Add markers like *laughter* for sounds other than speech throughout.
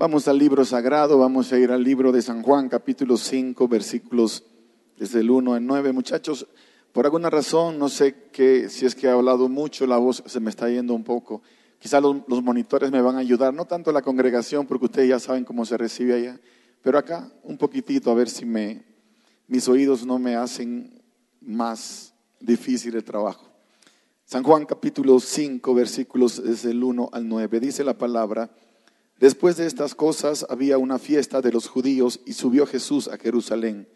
Vamos al libro sagrado, vamos a ir al libro de San Juan, capítulo 5, versículos desde el 1 al 9. Muchachos, por alguna razón, no sé qué, si es que he hablado mucho, la voz se me está yendo un poco. Quizás los, monitores me van a ayudar, no tanto la congregación, porque ustedes ya saben cómo se recibe allá, pero acá un poquitito, a ver si me, mis oídos no me hacen más difícil el trabajo. San Juan capítulo 5, versículos desde el 1 al 9, dice la palabra, Después de estas cosas había una fiesta de los judíos y subió Jesús a Jerusalén.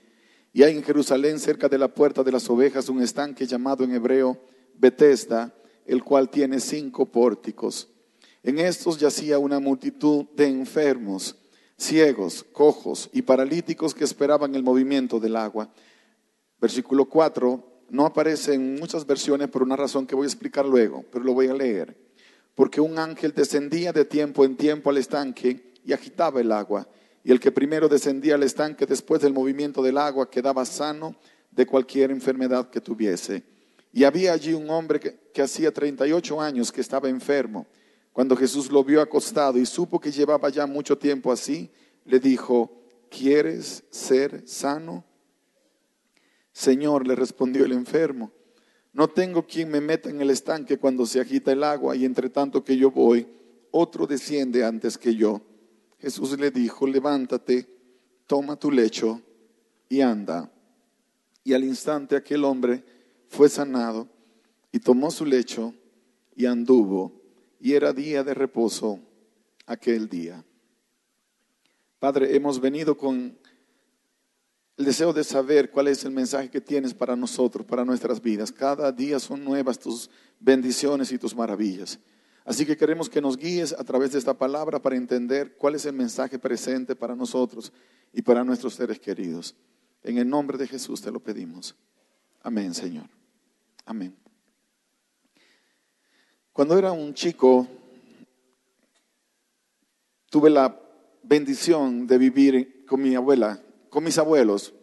Y hay en Jerusalén, cerca de la puerta de las ovejas, un estanque llamado en hebreo Betesda, el cual tiene cinco pórticos. En estos yacía una multitud de enfermos, ciegos, cojos y paralíticos que esperaban el movimiento del agua. Versículo 4 no aparece en muchas versiones por una razón que voy a explicar luego, pero lo voy a leer porque un ángel descendía de tiempo en tiempo al estanque y agitaba el agua. Y el que primero descendía al estanque después del movimiento del agua quedaba sano de cualquier enfermedad que tuviese. Y había allí un hombre que, que hacía 38 años que estaba enfermo. Cuando Jesús lo vio acostado y supo que llevaba ya mucho tiempo así, le dijo, ¿quieres ser sano? Señor, le respondió el enfermo no tengo quien me meta en el estanque cuando se agita el agua y entre tanto que yo voy, otro desciende antes que yo. Jesús le dijo, levántate, toma tu lecho y anda. Y al instante aquel hombre fue sanado y tomó su lecho y anduvo. Y era día de reposo aquel día. Padre, hemos venido con el deseo de saber cuál es el mensaje que tienes para nosotros, para nuestras vidas. Cada día son nuevas tus bendiciones y tus maravillas. Así que queremos que nos guíes a través de esta palabra para entender cuál es el mensaje presente para nosotros y para nuestros seres queridos. En el nombre de Jesús te lo pedimos. Amén, Señor. Amén. Cuando era un chico, tuve la bendición de vivir con mi abuela con mis abuelos,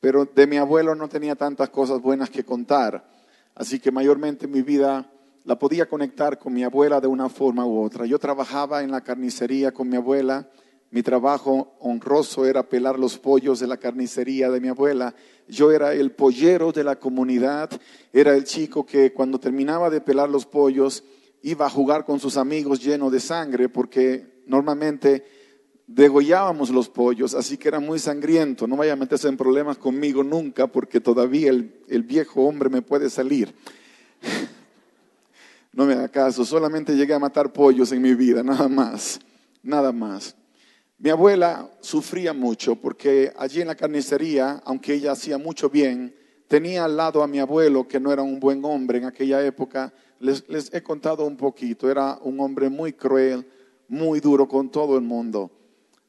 pero de mi abuelo no tenía tantas cosas buenas que contar, así que mayormente mi vida la podía conectar con mi abuela de una forma u otra. Yo trabajaba en la carnicería con mi abuela, mi trabajo honroso era pelar los pollos de la carnicería de mi abuela. Yo era el pollero de la comunidad, era el chico que cuando terminaba de pelar los pollos iba a jugar con sus amigos lleno de sangre, porque normalmente degollábamos los pollos, así que era muy sangriento. No vaya a meterse en problemas conmigo nunca, porque todavía el, viejo hombre me puede salir. *laughs* No me haga caso, solamente llegué a matar pollos en mi vida, nada más, nada más. Mi abuela sufría mucho porque allí en la carnicería, aunque ella hacía mucho bien, tenía al lado a mi abuelo que no era un buen hombre en aquella época. Les he contado un poquito, era un hombre muy cruel, muy duro con todo el mundo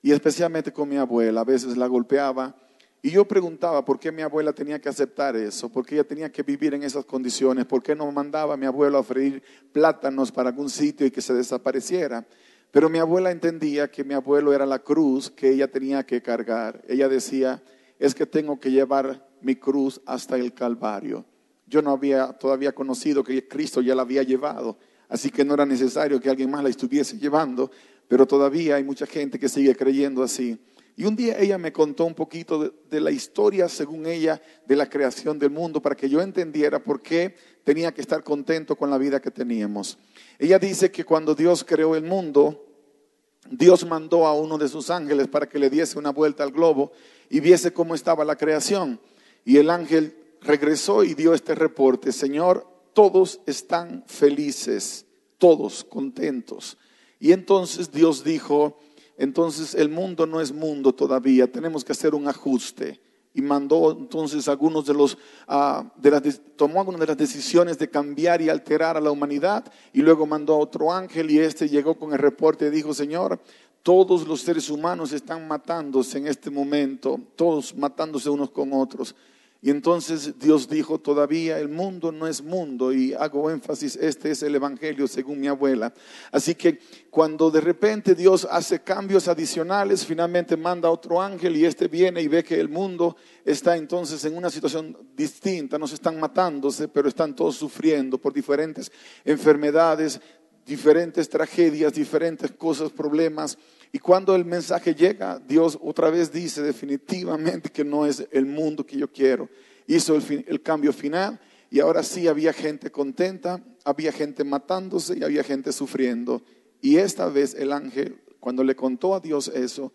y especialmente con mi abuela. A veces la golpeaba y yo preguntaba por qué mi abuela tenía que aceptar eso, por qué ella tenía que vivir en esas condiciones, por qué no mandaba a mi abuelo a freír plátanos para algún sitio y que se desapareciera. Pero mi abuela entendía que mi abuelo era la cruz que ella tenía que cargar. Ella decía, es que tengo que llevar mi cruz hasta el Calvario. Yo no había todavía conocido que Cristo ya la había llevado, así que no era necesario que alguien más la estuviese llevando, pero todavía hay mucha gente que sigue creyendo así. Y un día ella me contó un poquito de, la historia, según ella, de la creación del mundo, para que yo entendiera por qué tenía que estar contento con la vida que teníamos. Ella dice que cuando Dios creó el mundo, Dios mandó a uno de sus ángeles para que le diese una vuelta al globo y viese cómo estaba la creación. Y el ángel regresó y dio este reporte, Señor, todos están felices, todos contentos. Y entonces Dios dijo, entonces el mundo no es mundo todavía, tenemos que hacer un ajuste. Y mandó entonces algunos de los, uh, de las, tomó algunas de las decisiones de cambiar y alterar a la humanidad y luego mandó a otro ángel y este llegó con el reporte y dijo, Señor, todos los seres humanos están matándose en este momento, todos matándose unos con otros. Y entonces Dios dijo, todavía el mundo no es mundo, y hago énfasis, este es el Evangelio según mi abuela. Así que cuando de repente Dios hace cambios adicionales, finalmente manda otro ángel y este viene y ve que el mundo está entonces en una situación distinta, no se están matándose, pero están todos sufriendo por diferentes enfermedades, diferentes tragedias, diferentes cosas, problemas. Y cuando el mensaje llega, Dios otra vez dice definitivamente que no es el mundo que yo quiero. Hizo el, cambio final y ahora sí había gente contenta, había gente matándose y había gente sufriendo. Y esta vez el ángel, cuando le contó a Dios eso,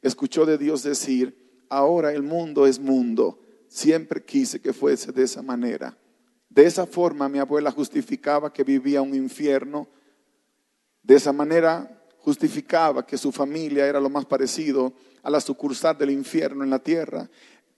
escuchó de Dios decir, ahora el mundo es mundo. Siempre quise que fuese de esa manera. De esa forma mi abuela justificaba que vivía un infierno. De esa manera justificaba que su familia era lo más parecido a la sucursal del infierno en la tierra.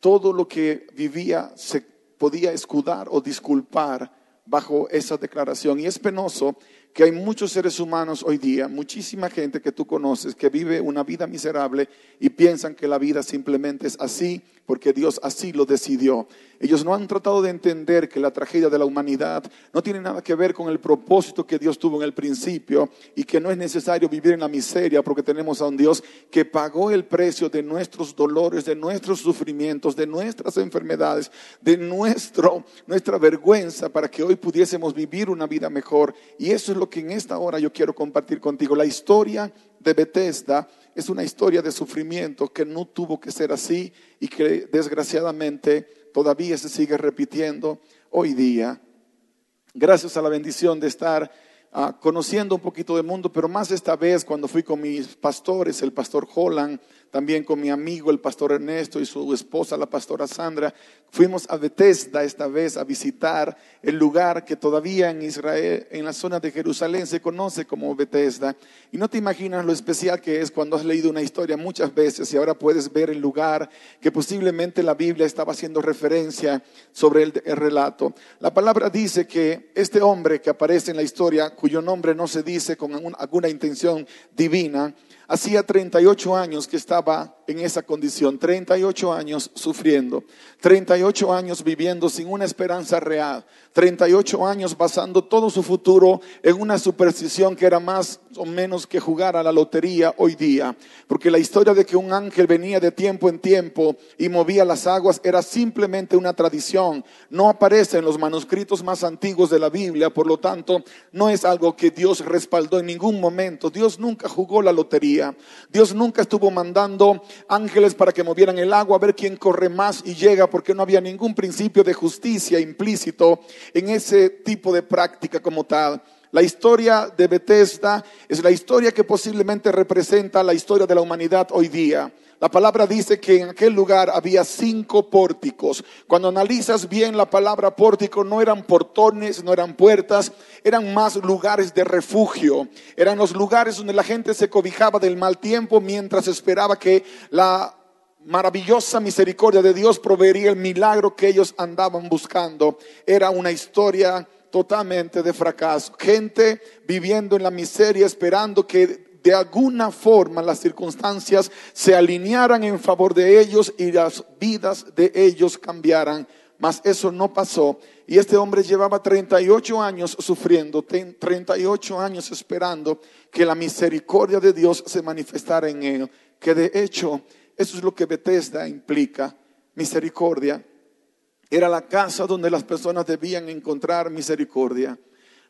Todo lo que vivía se podía escudar o disculpar bajo esa declaración. Y es penoso que hay muchos seres humanos hoy día, muchísima gente que tú conoces, que vive una vida miserable y piensan que la vida simplemente es así porque Dios así lo decidió. Ellos no han tratado de entender que la tragedia de la humanidad no tiene nada que ver con el propósito que Dios tuvo en el principio y que no es necesario vivir en la miseria porque tenemos a un Dios que pagó el precio de nuestros dolores, de nuestros sufrimientos, de nuestras enfermedades, de nuestro, nuestra vergüenza para que hoy pudiésemos vivir una vida mejor. Y eso es que en esta hora yo quiero compartir contigo. La historia de Bethesda es una historia de sufrimiento que no tuvo que ser así y que desgraciadamente todavía se sigue repitiendo hoy día. Gracias a la bendición de estar ah, conociendo un poquito del mundo, pero más esta vez cuando fui con mis pastores, el pastor Holland, también con mi amigo el pastor Ernesto y su esposa la pastora Sandra. Fuimos a Bethesda esta vez a visitar el lugar que todavía en Israel, en la zona de Jerusalén, se conoce como Bethesda. Y no te imaginas lo especial que es cuando has leído una historia muchas veces y ahora puedes ver el lugar que posiblemente la Biblia estaba haciendo referencia sobre el, relato. La palabra dice que este hombre que aparece en la historia, cuyo nombre no se dice con alguna intención divina, Hacía 38 años que estaba en esa condición, 38 años sufriendo, 38 años viviendo sin una esperanza real, 38 años basando todo su futuro en una superstición que era más o menos que jugar a la lotería hoy día, porque la historia de que un ángel venía de tiempo en tiempo y movía las aguas era simplemente una tradición, no aparece en los manuscritos más antiguos de la Biblia, por lo tanto no es algo que Dios respaldó en ningún momento, Dios nunca jugó la lotería, Dios nunca estuvo mandando ángeles para que movieran el agua a ver quién corre más y llega, porque no había ningún principio de justicia implícito en ese tipo de práctica como tal. La historia de Bethesda es la historia que posiblemente representa la historia de la humanidad hoy día. La palabra dice que en aquel lugar había cinco pórticos. Cuando analizas bien la palabra pórtico, no eran portones, no eran puertas, eran más lugares de refugio. Eran los lugares donde la gente se cobijaba del mal tiempo mientras esperaba que la maravillosa misericordia de Dios proveería el milagro que ellos andaban buscando. Era una historia totalmente de fracaso. Gente viviendo en la miseria, esperando que de alguna forma las circunstancias se alinearan en favor de ellos y las vidas de ellos cambiaran. Mas eso no pasó. Y este hombre llevaba 38 años sufriendo, 38 años esperando que la misericordia de Dios se manifestara en él. Que de hecho, eso es lo que Bethesda implica, misericordia era la casa donde las personas debían encontrar misericordia.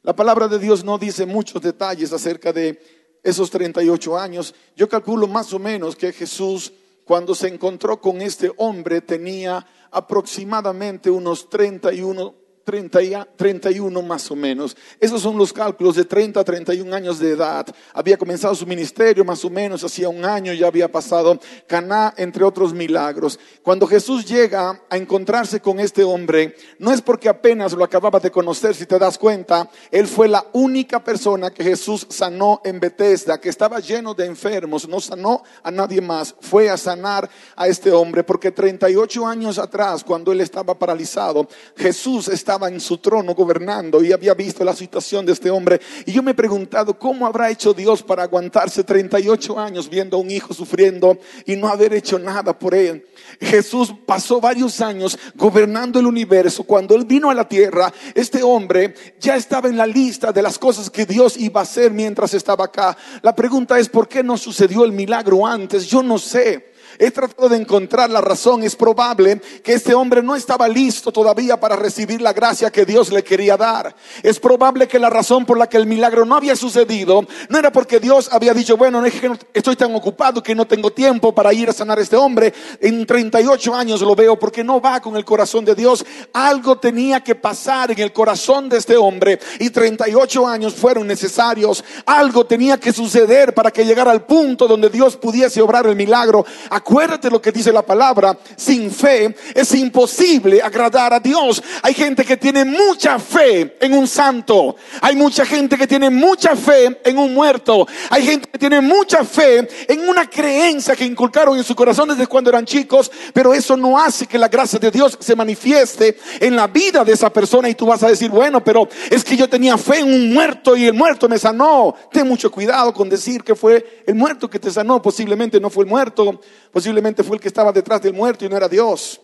La palabra de Dios no dice muchos detalles acerca de esos 38 años. Yo calculo más o menos que Jesús, cuando se encontró con este hombre, tenía aproximadamente unos 31 30, 31 más o menos. Esos son los cálculos de 30 a 31 años de edad. Había comenzado su ministerio más o menos, hacía un año ya había pasado Caná, entre otros milagros. Cuando Jesús llega a encontrarse con este hombre, no es porque apenas lo acababa de conocer, si te das cuenta, él fue la única persona que Jesús sanó en Bethesda, que estaba lleno de enfermos, no sanó a nadie más, fue a sanar a este hombre, porque 38 años atrás, cuando él estaba paralizado, Jesús estaba estaba en su trono gobernando y había visto la situación de este hombre. Y yo me he preguntado, ¿cómo habrá hecho Dios para aguantarse 38 años viendo a un hijo sufriendo y no haber hecho nada por él? Jesús pasó varios años gobernando el universo. Cuando él vino a la tierra, este hombre ya estaba en la lista de las cosas que Dios iba a hacer mientras estaba acá. La pregunta es, ¿por qué no sucedió el milagro antes? Yo no sé. He tratado de encontrar la razón. Es probable que este hombre no estaba listo todavía para recibir la gracia que Dios le quería dar. Es probable que la razón por la que el milagro no había sucedido no era porque Dios había dicho, bueno, no es que estoy tan ocupado que no tengo tiempo para ir a sanar a este hombre. En 38 años lo veo porque no va con el corazón de Dios. Algo tenía que pasar en el corazón de este hombre y 38 años fueron necesarios. Algo tenía que suceder para que llegara al punto donde Dios pudiese obrar el milagro. Acuérdate lo que dice la palabra. Sin fe es imposible agradar a Dios. Hay gente que tiene mucha fe en un santo. Hay mucha gente que tiene mucha fe en un muerto. Hay gente que tiene mucha fe en una creencia que inculcaron en su corazón desde cuando eran chicos, pero eso no hace que la gracia de Dios se manifieste en la vida de esa persona y tú vas a decir, bueno, pero es que yo tenía fe en un muerto y el muerto me sanó. Ten mucho cuidado con decir que fue el muerto que te sanó. Posiblemente no fue el muerto, posiblemente fue el que estaba detrás del muerto y no era Dios.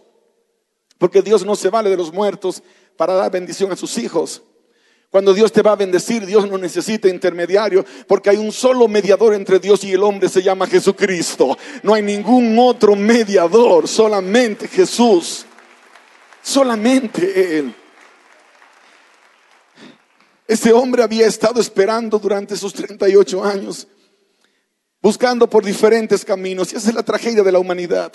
Porque Dios no se vale de los muertos para dar bendición a sus hijos. Cuando Dios te va a bendecir, Dios no necesita intermediario, porque hay un solo mediador entre Dios y el hombre, se llama Jesucristo. No hay ningún otro mediador, solamente Jesús. Solamente Él. Este hombre había estado esperando durante esos 38 años, buscando por diferentes caminos, y esa es la tragedia de la humanidad.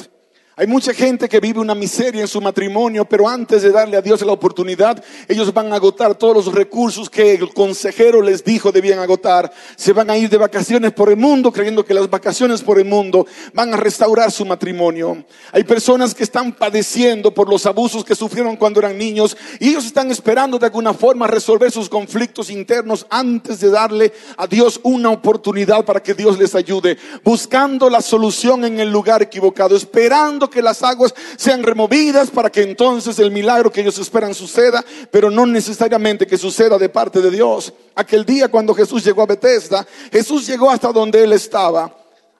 Hay mucha gente que vive una miseria en su matrimonio, pero antes de darle a Dios la oportunidad, ellos van a agotar todos los recursos que el consejero les dijo debían agotar. Se van a ir de vacaciones por el mundo, creyendo que las vacaciones por el mundo van a restaurar su matrimonio. Hay personas que están padeciendo por los abusos que sufrieron cuando eran niños y ellos están esperando de alguna forma resolver sus conflictos internos antes de darle a Dios una oportunidad para que Dios les ayude, buscando la solución en el lugar equivocado, esperando que las aguas sean removidas para que entonces el milagro que ellos esperan suceda, pero no necesariamente que suceda de parte de Dios. Aquel día cuando Jesús llegó a Bethesda, Jesús llegó hasta donde él estaba.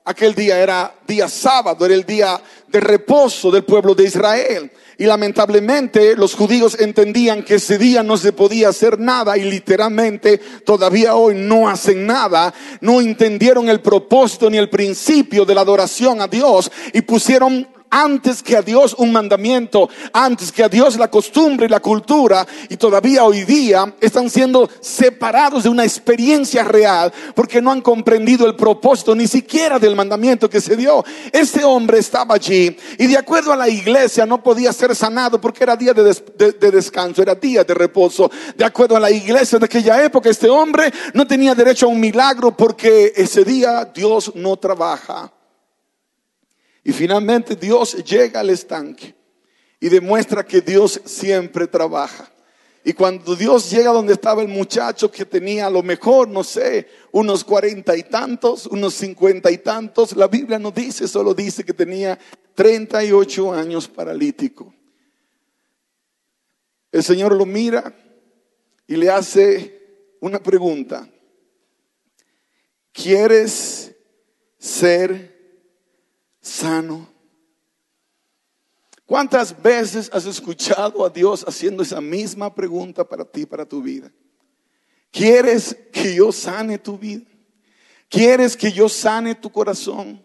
Aquel día era día sábado, era el día de reposo del pueblo de Israel. Y lamentablemente los judíos entendían que ese día no se podía hacer nada y literalmente todavía hoy no hacen nada. No entendieron el propósito ni el principio de la adoración a Dios y pusieron antes que a Dios un mandamiento, antes que a Dios la costumbre y la cultura, y todavía hoy día están siendo separados de una experiencia real porque no han comprendido el propósito ni siquiera del mandamiento que se dio. Este hombre estaba allí y de acuerdo a la iglesia no podía ser sanado porque era día de, de descanso, era día de reposo. De acuerdo a la iglesia de aquella época, este hombre no tenía derecho a un milagro porque ese día Dios no trabaja. Y finalmente Dios llega al estanque y demuestra que Dios siempre trabaja. Y cuando Dios llega donde estaba el muchacho que tenía a lo mejor, no sé, unos cuarenta y tantos, unos cincuenta y tantos, la Biblia no dice, solo dice que tenía treinta y ocho años paralítico. El Señor lo mira y le hace una pregunta. ¿Quieres ser sano. ¿Cuántas veces has escuchado a Dios haciendo esa misma pregunta para ti, para tu vida? ¿Quieres que yo sane tu vida? ¿Quieres que yo sane tu corazón?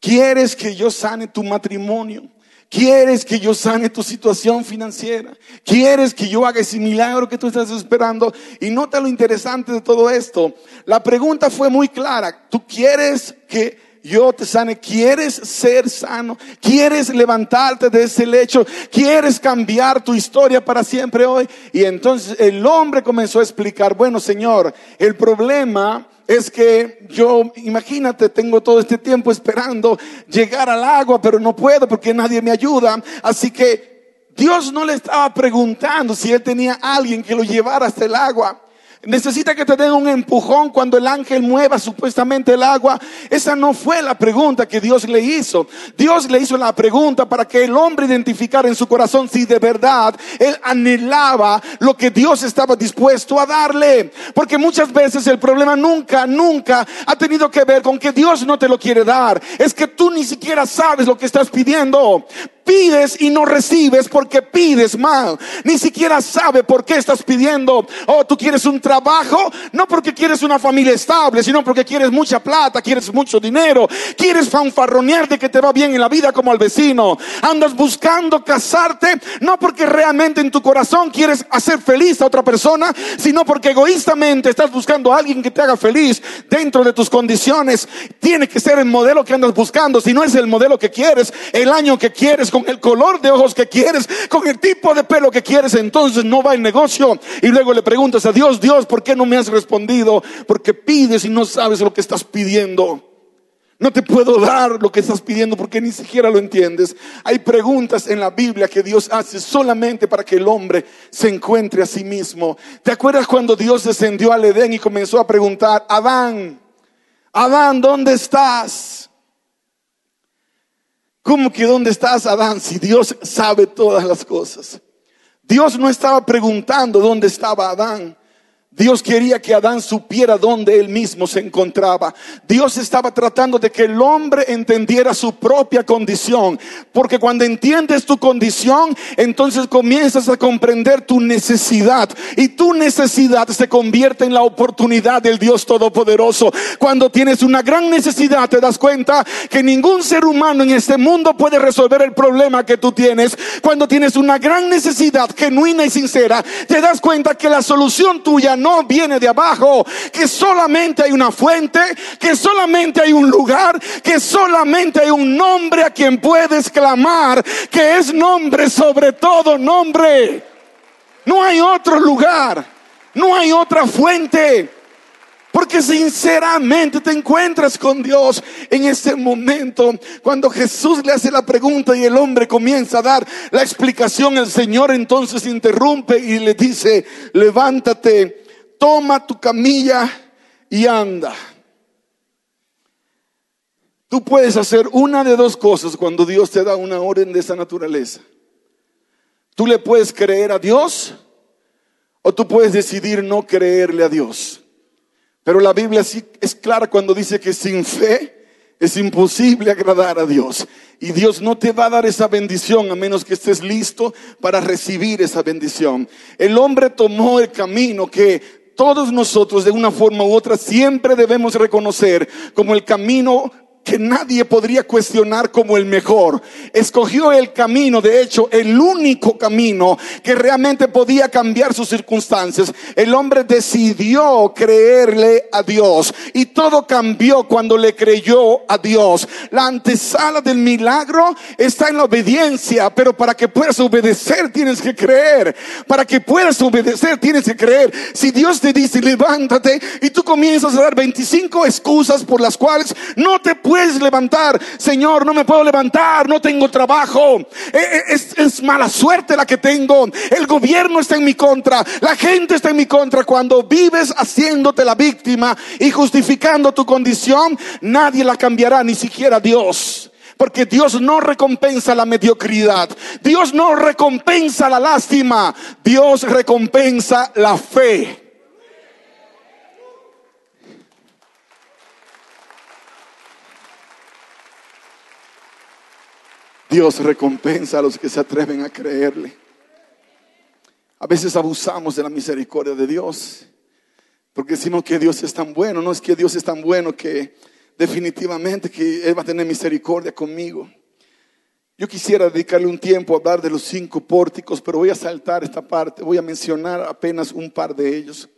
¿Quieres que yo sane tu matrimonio? ¿Quieres que yo sane tu situación financiera? ¿Quieres que yo haga ese milagro que tú estás esperando? Y nota lo interesante de todo esto. La pregunta fue muy clara. ¿Tú quieres que yo te sane. ¿Quieres ser sano? ¿Quieres levantarte de ese lecho? ¿Quieres cambiar tu historia para siempre hoy? Y entonces el hombre comenzó a explicar, bueno Señor, el problema es que yo, imagínate, tengo todo este tiempo esperando llegar al agua, pero no puedo porque nadie me ayuda. Así que Dios no le estaba preguntando si él tenía alguien que lo llevara hasta el agua. Necesita que te den un empujón cuando el ángel mueva supuestamente el agua. Esa no fue la pregunta que Dios le hizo. Dios le hizo la pregunta para que el hombre identificara en su corazón si de verdad él anhelaba lo que Dios estaba dispuesto a darle. Porque muchas veces el problema nunca, nunca ha tenido que ver con que Dios no te lo quiere dar. Es que tú ni siquiera sabes lo que estás pidiendo. Pides y no recibes porque pides mal. Ni siquiera sabe por qué estás pidiendo. Oh, tú quieres un trabajo, no porque quieres una familia estable, sino porque quieres mucha plata, quieres mucho dinero, quieres fanfarronear de que te va bien en la vida como al vecino. Andas buscando casarte, no porque realmente en tu corazón quieres hacer feliz a otra persona, sino porque egoístamente estás buscando a alguien que te haga feliz dentro de tus condiciones. Tiene que ser el modelo que andas buscando. Si no es el modelo que quieres, el año que quieres, con el color de ojos que quieres, con el tipo de pelo que quieres, entonces no va el negocio. Y luego le preguntas a Dios, Dios, ¿por qué no me has respondido? Porque pides y no sabes lo que estás pidiendo. No te puedo dar lo que estás pidiendo porque ni siquiera lo entiendes. Hay preguntas en la Biblia que Dios hace solamente para que el hombre se encuentre a sí mismo. ¿Te acuerdas cuando Dios descendió al Edén y comenzó a preguntar, Adán, Adán, ¿dónde estás? ¿Cómo que dónde estás, Adán? Si Dios sabe todas las cosas. Dios no estaba preguntando dónde estaba Adán. Dios quería que Adán supiera dónde él mismo se encontraba. Dios estaba tratando de que el hombre entendiera su propia condición. Porque cuando entiendes tu condición, entonces comienzas a comprender tu necesidad. Y tu necesidad se convierte en la oportunidad del Dios Todopoderoso. Cuando tienes una gran necesidad, te das cuenta que ningún ser humano en este mundo puede resolver el problema que tú tienes. Cuando tienes una gran necesidad genuina y sincera, te das cuenta que la solución tuya no viene de abajo, que solamente hay una fuente, que solamente hay un lugar, que solamente hay un nombre a quien puedes clamar, que es nombre sobre todo nombre. No hay otro lugar, no hay otra fuente. Porque sinceramente te encuentras con Dios en ese momento. Cuando Jesús le hace la pregunta y el hombre comienza a dar la explicación, el Señor entonces interrumpe y le dice, levántate toma tu camilla y anda. Tú puedes hacer una de dos cosas cuando Dios te da una orden de esa naturaleza. Tú le puedes creer a Dios o tú puedes decidir no creerle a Dios. Pero la Biblia sí es clara cuando dice que sin fe es imposible agradar a Dios. Y Dios no te va a dar esa bendición a menos que estés listo para recibir esa bendición. El hombre tomó el camino que todos nosotros de una forma u otra siempre debemos reconocer como el camino que nadie podría cuestionar como el mejor. Escogió el camino, de hecho, el único camino que realmente podía cambiar sus circunstancias. El hombre decidió creerle a Dios y todo cambió cuando le creyó a Dios. La antesala del milagro está en la obediencia, pero para que puedas obedecer tienes que creer. Para que puedas obedecer tienes que creer. Si Dios te dice levántate y tú comienzas a dar 25 excusas por las cuales no te puedes levantar. Señor, no me puedo levantar, no tengo trabajo. Eh, eh, es, es mala suerte la que tengo. El gobierno está en mi contra. La gente está en mi contra. Cuando vives haciéndote la víctima y justificando tu condición, nadie la cambiará, ni siquiera Dios. Porque Dios no recompensa la mediocridad. Dios no recompensa la lástima. Dios recompensa la fe. Dios recompensa a los que se atreven a creerle. A veces abusamos de la misericordia de Dios, porque decimos que Dios es tan bueno, no es que Dios es tan bueno que definitivamente que Él va a tener misericordia conmigo. Yo quisiera dedicarle un tiempo a hablar de los cinco pórticos, pero voy a saltar esta parte, voy a mencionar apenas un par de ellos.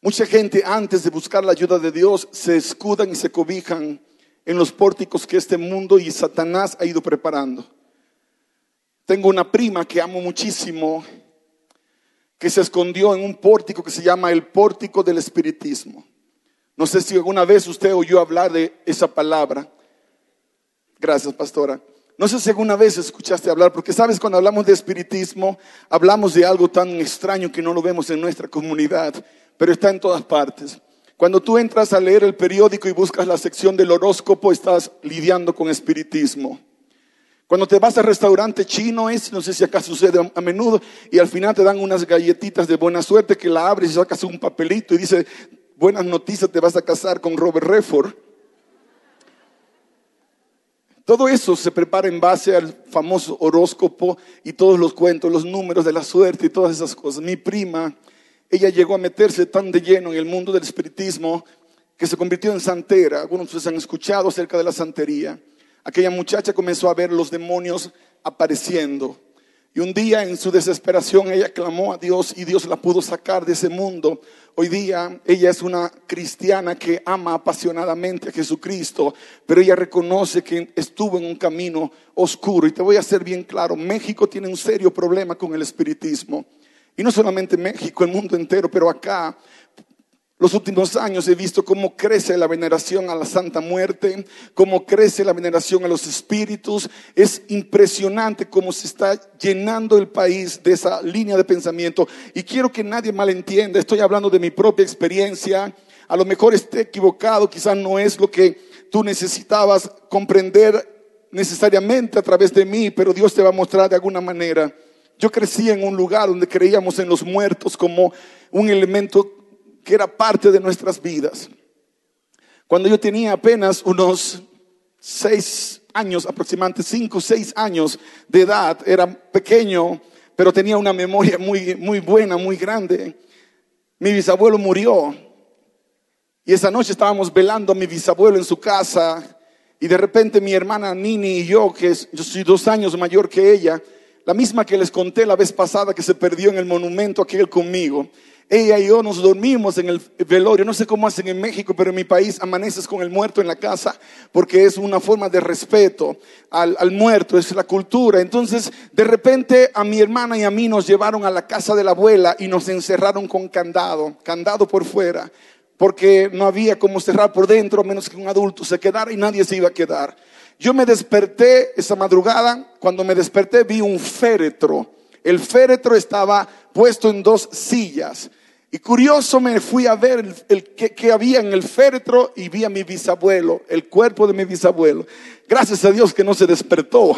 Mucha gente antes de buscar la ayuda de Dios se escudan y se cobijan en los pórticos que este mundo y Satanás ha ido preparando. Tengo una prima que amo muchísimo, que se escondió en un pórtico que se llama el pórtico del espiritismo. No sé si alguna vez usted oyó hablar de esa palabra. Gracias, pastora. No sé si alguna vez escuchaste hablar, porque sabes, cuando hablamos de espiritismo, hablamos de algo tan extraño que no lo vemos en nuestra comunidad, pero está en todas partes. Cuando tú entras a leer el periódico y buscas la sección del horóscopo, estás lidiando con espiritismo. Cuando te vas al restaurante chino, es, no sé si acá sucede a menudo, y al final te dan unas galletitas de buena suerte que la abres y sacas un papelito y dice, buenas noticias, te vas a casar con Robert Redford. Todo eso se prepara en base al famoso horóscopo y todos los cuentos, los números de la suerte y todas esas cosas. Mi prima, ella llegó a meterse tan de lleno en el mundo del espiritismo que se convirtió en santera. Algunos de ustedes han escuchado acerca de la santería. Aquella muchacha comenzó a ver los demonios apareciendo. Y un día en su desesperación ella clamó a Dios y Dios la pudo sacar de ese mundo. Hoy día ella es una cristiana que ama apasionadamente a Jesucristo, pero ella reconoce que estuvo en un camino oscuro. Y te voy a hacer bien claro, México tiene un serio problema con el espiritismo. Y no solamente México, el mundo entero, pero acá los últimos años he visto cómo crece la veneración a la Santa Muerte, cómo crece la veneración a los espíritus. Es impresionante cómo se está llenando el país de esa línea de pensamiento. Y quiero que nadie malentienda, estoy hablando de mi propia experiencia. A lo mejor esté equivocado, quizás no es lo que tú necesitabas comprender necesariamente a través de mí, pero Dios te va a mostrar de alguna manera. Yo crecí en un lugar donde creíamos en los muertos como un elemento que era parte de nuestras vidas. Cuando yo tenía apenas unos seis años, aproximadamente cinco, seis años de edad, era pequeño, pero tenía una memoria muy, muy buena, muy grande. Mi bisabuelo murió y esa noche estábamos velando a mi bisabuelo en su casa y de repente mi hermana Nini y yo, que yo soy dos años mayor que ella, la misma que les conté la vez pasada que se perdió en el monumento aquel conmigo, ella y yo nos dormimos en el velorio. No sé cómo hacen en México, pero en mi país amaneces con el muerto en la casa porque es una forma de respeto al, al, muerto, es la cultura. Entonces, de repente a mi hermana y a mí nos llevaron a la casa de la abuela y nos encerraron con candado, candado por fuera, porque no había como cerrar por dentro menos que un adulto se quedara y nadie se iba a quedar. Yo me desperté esa madrugada, cuando me desperté vi un féretro. El féretro estaba puesto en dos sillas. Y curioso me fui a ver el, que, había en el féretro y vi a mi bisabuelo, el cuerpo de mi bisabuelo. Gracias a Dios que no se despertó,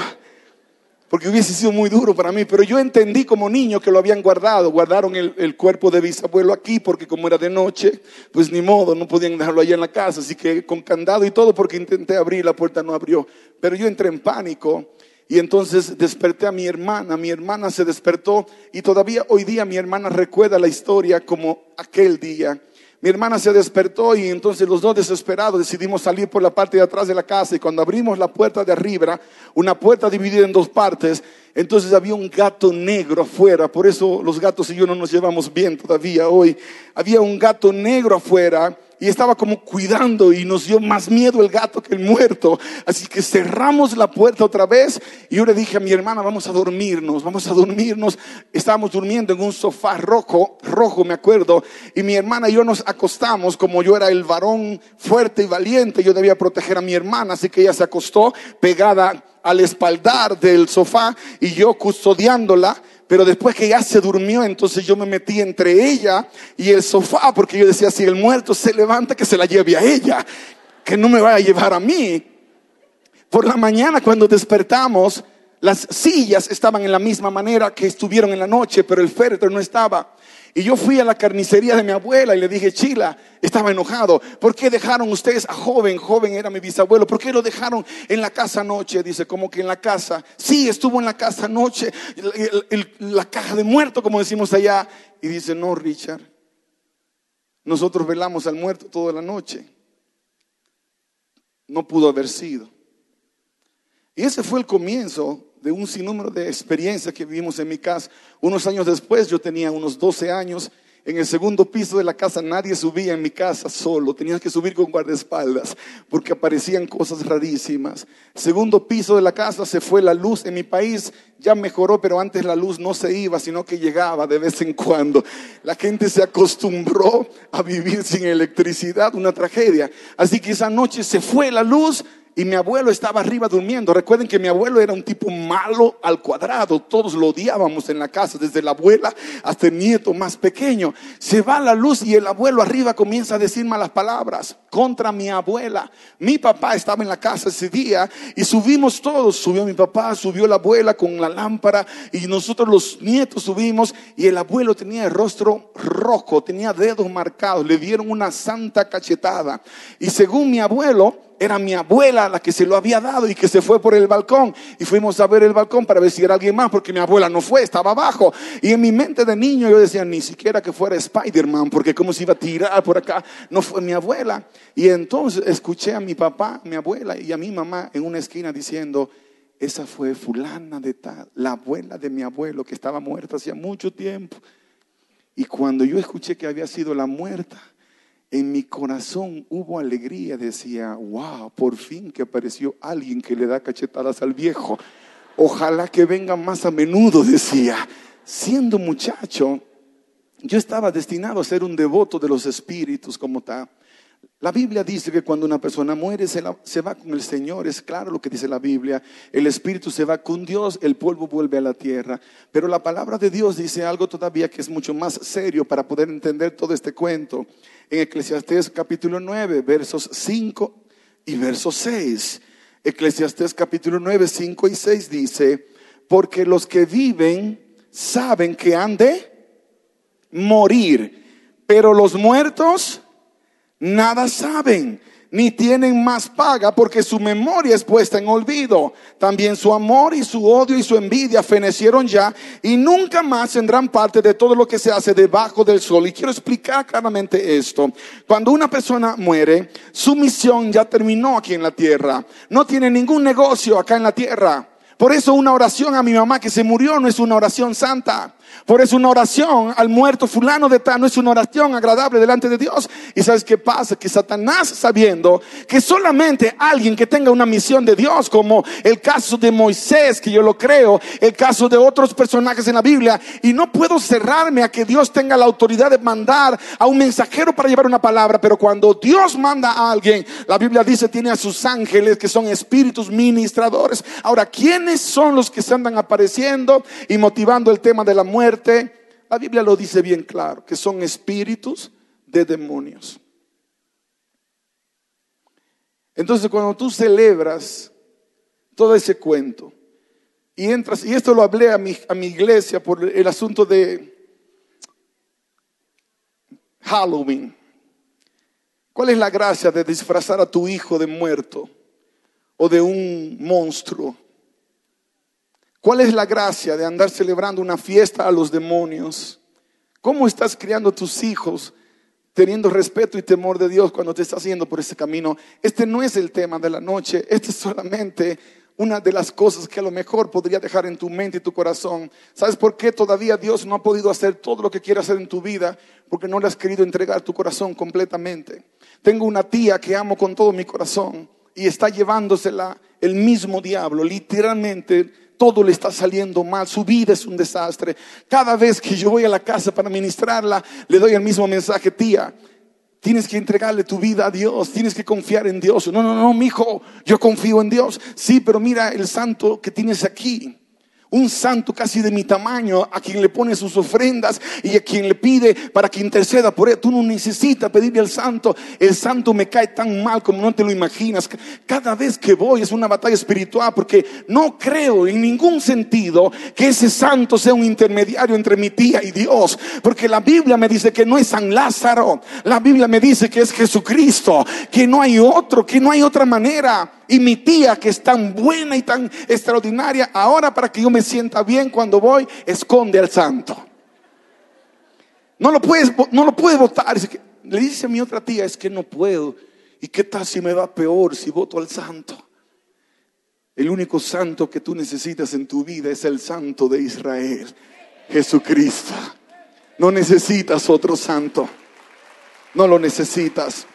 porque hubiese sido muy duro para mí. Pero yo entendí como niño que lo habían guardado. Guardaron el, cuerpo de bisabuelo aquí porque como era de noche, pues ni modo, no podían dejarlo allá en la casa. Así que con candado y todo porque intenté abrir, la puerta no abrió. Pero yo entré en pánico y entonces desperté a mi hermana, mi hermana se despertó y todavía hoy día mi hermana recuerda la historia como aquel día. Mi hermana se despertó y entonces los dos desesperados decidimos salir por la parte de atrás de la casa y cuando abrimos la puerta de arriba, una puerta dividida en dos partes, entonces había un gato negro afuera, por eso los gatos y yo no nos llevamos bien todavía hoy. Había un gato negro afuera y estaba como cuidando y nos dio más miedo el gato que el muerto. Así que cerramos la puerta otra vez y yo le dije a mi hermana, vamos a dormirnos, vamos a dormirnos. Estábamos durmiendo en un sofá rojo, rojo me acuerdo, y mi hermana y yo nos acostamos como yo era el varón fuerte y valiente, yo debía proteger a mi hermana, así que ella se acostó pegada al espaldar del sofá y yo custodiándola pero después que ya se durmió, entonces yo me metí entre ella y el sofá, porque yo decía, si el muerto se levanta, que se la lleve a ella, que no me vaya a llevar a mí. Por la mañana cuando despertamos, las sillas estaban en la misma manera que estuvieron en la noche, pero el féretro no estaba. Y yo fui a la carnicería de mi abuela y le dije, Chila, estaba enojado. ¿Por qué dejaron ustedes a joven? Joven era mi bisabuelo. ¿Por qué lo dejaron en la casa anoche? Dice, como que en la casa. Sí, estuvo en la casa anoche. la caja de muerto, como decimos allá. Y dice, no, Richard. Nosotros velamos al muerto toda la noche. No pudo haber sido. Y ese fue el comienzo de un sinnúmero de experiencias que vivimos en mi casa. Unos años después, yo tenía unos 12 años, en el segundo piso de la casa nadie subía en mi casa solo, tenías que subir con guardaespaldas porque aparecían cosas rarísimas. Segundo piso de la casa se fue la luz en mi país, ya mejoró, pero antes la luz no se iba, sino que llegaba de vez en cuando. La gente se acostumbró a vivir sin electricidad, una tragedia. Así que esa noche se fue la luz, y mi abuelo estaba arriba durmiendo. Recuerden que mi abuelo era un tipo malo al cuadrado. Todos lo odiábamos en la casa, desde la abuela hasta el nieto más pequeño. Se va la luz y el abuelo arriba comienza a decir malas palabras contra mi abuela. Mi papá estaba en la casa ese día y subimos todos. Subió mi papá, subió la abuela con la lámpara y nosotros los nietos subimos y el abuelo tenía el rostro rojo, tenía dedos marcados. Le dieron una santa cachetada. Y según mi abuelo, era mi abuela la que se lo había dado y que se fue por el balcón. Y fuimos a ver el balcón para ver si era alguien más, porque mi abuela no fue, estaba abajo. Y en mi mente de niño yo decía, ni siquiera que fuera Spider-Man, porque cómo se iba a tirar por acá. No fue mi abuela. Y entonces escuché a mi papá, mi abuela y a mi mamá en una esquina diciendo, esa fue fulana de tal, la abuela de mi abuelo que estaba muerta hacía mucho tiempo. Y cuando yo escuché que había sido la muerta, en mi corazón hubo alegría. Decía, wow, por fin que apareció alguien que le da cachetadas al viejo. Ojalá que venga más a menudo, decía. Siendo muchacho, yo estaba destinado a ser un devoto de los espíritus como tal. La Biblia dice que cuando una persona muere se, va con el Señor, es claro lo que dice la Biblia, el espíritu se va con Dios, el polvo vuelve a la tierra. Pero la palabra de Dios dice algo todavía que es mucho más serio para poder entender todo este cuento. En Eclesiastés capítulo 9, versos 5 y versos 6. Eclesiastés capítulo 9, 5 y 6 dice, porque los que viven saben que han de morir, pero los muertos nada saben, ni tienen más paga porque su memoria es puesta en olvido. También su amor y su odio y su envidia fenecieron ya y nunca más tendrán parte de todo lo que se hace debajo del sol. Y quiero explicar claramente esto. Cuando una persona muere, su misión ya terminó aquí en la tierra. No tiene ningún negocio acá en la tierra. Por eso una oración a mi mamá que se murió no es una oración santa. Por eso una oración al muerto fulano de tal no es una oración agradable delante de Dios. Y sabes qué pasa? Que Satanás sabiendo que solamente alguien que tenga una misión de Dios, como el caso de Moisés, que yo lo creo, el caso de otros personajes en la Biblia, y no puedo cerrarme a que Dios tenga la autoridad de mandar a un mensajero para llevar una palabra, pero cuando Dios manda a alguien, la Biblia dice tiene a sus ángeles que son espíritus ministradores. Ahora, ¿quiénes son los que se andan apareciendo y motivando el tema de la muerte? la Biblia lo dice bien claro, que son espíritus de demonios. Entonces cuando tú celebras todo ese cuento y entras, y esto lo hablé a mi, a mi iglesia por el asunto de Halloween, ¿cuál es la gracia de disfrazar a tu hijo de muerto o de un monstruo? ¿Cuál es la gracia de andar celebrando una fiesta a los demonios? ¿Cómo estás criando tus hijos teniendo respeto y temor de Dios cuando te estás yendo por ese camino? Este no es el tema de la noche, este es solamente una de las cosas que a lo mejor podría dejar en tu mente y tu corazón. ¿Sabes por qué todavía Dios no ha podido hacer todo lo que quiere hacer en tu vida? Porque no le has querido entregar tu corazón completamente. Tengo una tía que amo con todo mi corazón y está llevándosela el mismo diablo, literalmente todo le está saliendo mal, su vida es un desastre. Cada vez que yo voy a la casa para ministrarla, le doy el mismo mensaje, tía. Tienes que entregarle tu vida a Dios, tienes que confiar en Dios. No, no, no, mi hijo, yo confío en Dios. Sí, pero mira el santo que tienes aquí un santo casi de mi tamaño, a quien le pone sus ofrendas y a quien le pide para que interceda por él. Tú no necesitas pedirle al santo. El santo me cae tan mal como no te lo imaginas. Cada vez que voy es una batalla espiritual porque no creo en ningún sentido que ese santo sea un intermediario entre mi tía y Dios. Porque la Biblia me dice que no es San Lázaro. La Biblia me dice que es Jesucristo, que no hay otro, que no hay otra manera. Y mi tía, que es tan buena y tan extraordinaria, ahora para que yo me sienta bien cuando voy, esconde al santo. No lo puedes, no lo puedes votar. Le dice a mi otra tía, es que no puedo. ¿Y qué tal si me va peor si voto al santo? El único santo que tú necesitas en tu vida es el santo de Israel, Jesucristo. No necesitas otro santo. No lo necesitas.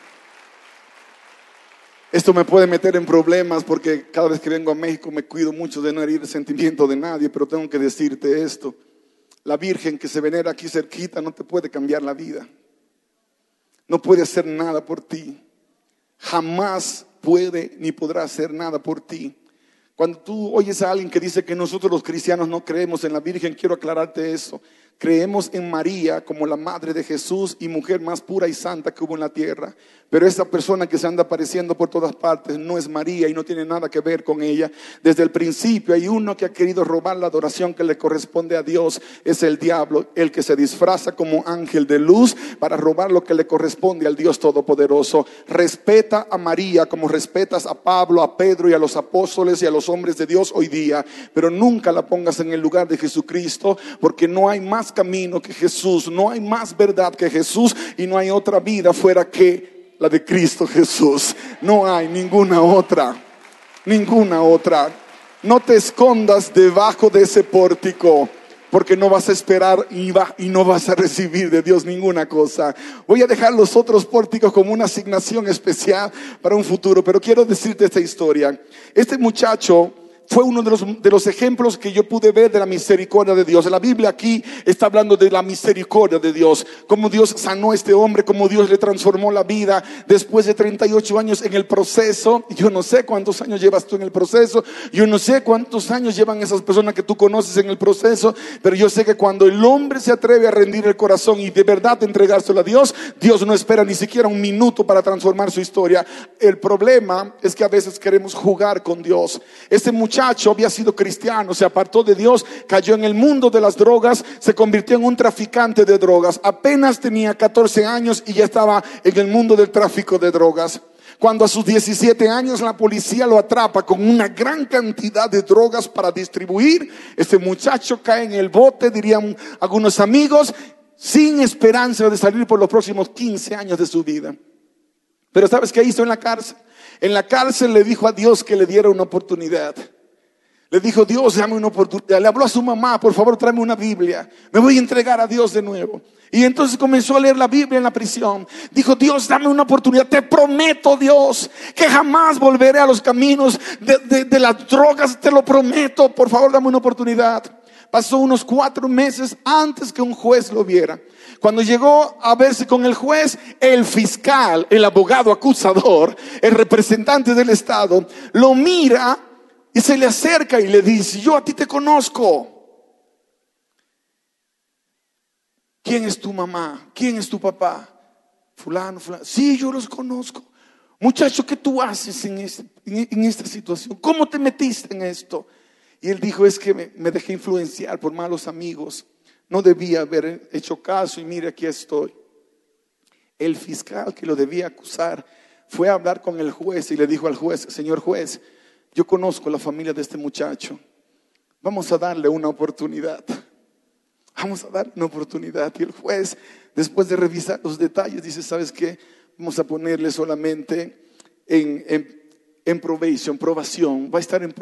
Esto me puede meter en problemas porque cada vez que vengo a México me cuido mucho de no herir el sentimiento de nadie, pero tengo que decirte esto. La Virgen que se venera aquí cerquita no te puede cambiar la vida. No puede hacer nada por ti. Jamás puede ni podrá hacer nada por ti. Cuando tú oyes a alguien que dice que nosotros los cristianos no creemos en la Virgen, quiero aclararte eso. Creemos en María como la madre de Jesús y mujer más pura y santa que hubo en la tierra. Pero esa persona que se anda apareciendo por todas partes no es María y no tiene nada que ver con ella. Desde el principio hay uno que ha querido robar la adoración que le corresponde a Dios. Es el diablo, el que se disfraza como ángel de luz para robar lo que le corresponde al Dios Todopoderoso. Respeta a María como respetas a Pablo, a Pedro y a los apóstoles y a los hombres de Dios hoy día. Pero nunca la pongas en el lugar de Jesucristo porque no hay más camino que Jesús, no hay más verdad que Jesús y no hay otra vida fuera que la de Cristo Jesús. No hay ninguna otra, ninguna otra. No te escondas debajo de ese pórtico porque no vas a esperar y, no vas a recibir de Dios ninguna cosa. Voy a dejar los otros pórticos como una asignación especial para un futuro, pero quiero decirte esta historia. Este muchacho fue uno de los, de los ejemplos que yo pude ver de la misericordia de Dios. La Biblia aquí está hablando de la misericordia de Dios, cómo Dios sanó a este hombre, cómo Dios le transformó la vida después de 38 años en el proceso. Yo no sé cuántos años llevas tú en el proceso, yo no sé cuántos años llevan esas personas que tú conoces en el proceso, pero yo sé que cuando el hombre se atreve a rendir el corazón y de verdad entregárselo a Dios, Dios no espera ni siquiera un minuto para transformar su historia. El problema es que a veces queremos jugar con Dios. Este había sido cristiano, se apartó de Dios, cayó en el mundo de las drogas, se convirtió en un traficante de drogas. Apenas tenía 14 años y ya estaba en el mundo del tráfico de drogas. Cuando a sus 17 años la policía lo atrapa con una gran cantidad de drogas para distribuir, este muchacho cae en el bote, dirían algunos amigos, sin esperanza de salir por los próximos 15 años de su vida. Pero ¿sabes qué hizo en la cárcel? En la cárcel le dijo a Dios que le diera una oportunidad. Le dijo, Dios, dame una oportunidad. Le habló a su mamá, por favor, tráeme una Biblia. Me voy a entregar a Dios de nuevo. Y entonces comenzó a leer la Biblia en la prisión. Dijo, Dios, dame una oportunidad. Te prometo, Dios, que jamás volveré a los caminos de, de las drogas. Te lo prometo. Por favor, dame una oportunidad. Pasó unos cuatro meses antes que un juez lo viera. Cuando llegó a verse con el juez, el fiscal, el abogado acusador, el representante del Estado, lo mira y se le acerca y le dice, yo a ti te conozco. ¿Quién es tu mamá? ¿Quién es tu papá? Fulano, fulano. Sí, yo los conozco. Muchacho, ¿qué tú haces en, esta situación? ¿Cómo te metiste en esto? Y él dijo, es que me dejé influenciar por malos amigos. No debía haber hecho caso y mire, aquí estoy. El fiscal que lo debía acusar fue a hablar con el juez y le dijo al juez, señor juez, yo conozco la familia de este muchacho. Vamos a darle una oportunidad. Vamos a darle una oportunidad. Y el juez, después de revisar los detalles, dice, ¿sabes qué? Vamos a ponerle solamente en, en, en probation, probación. Va a estar en,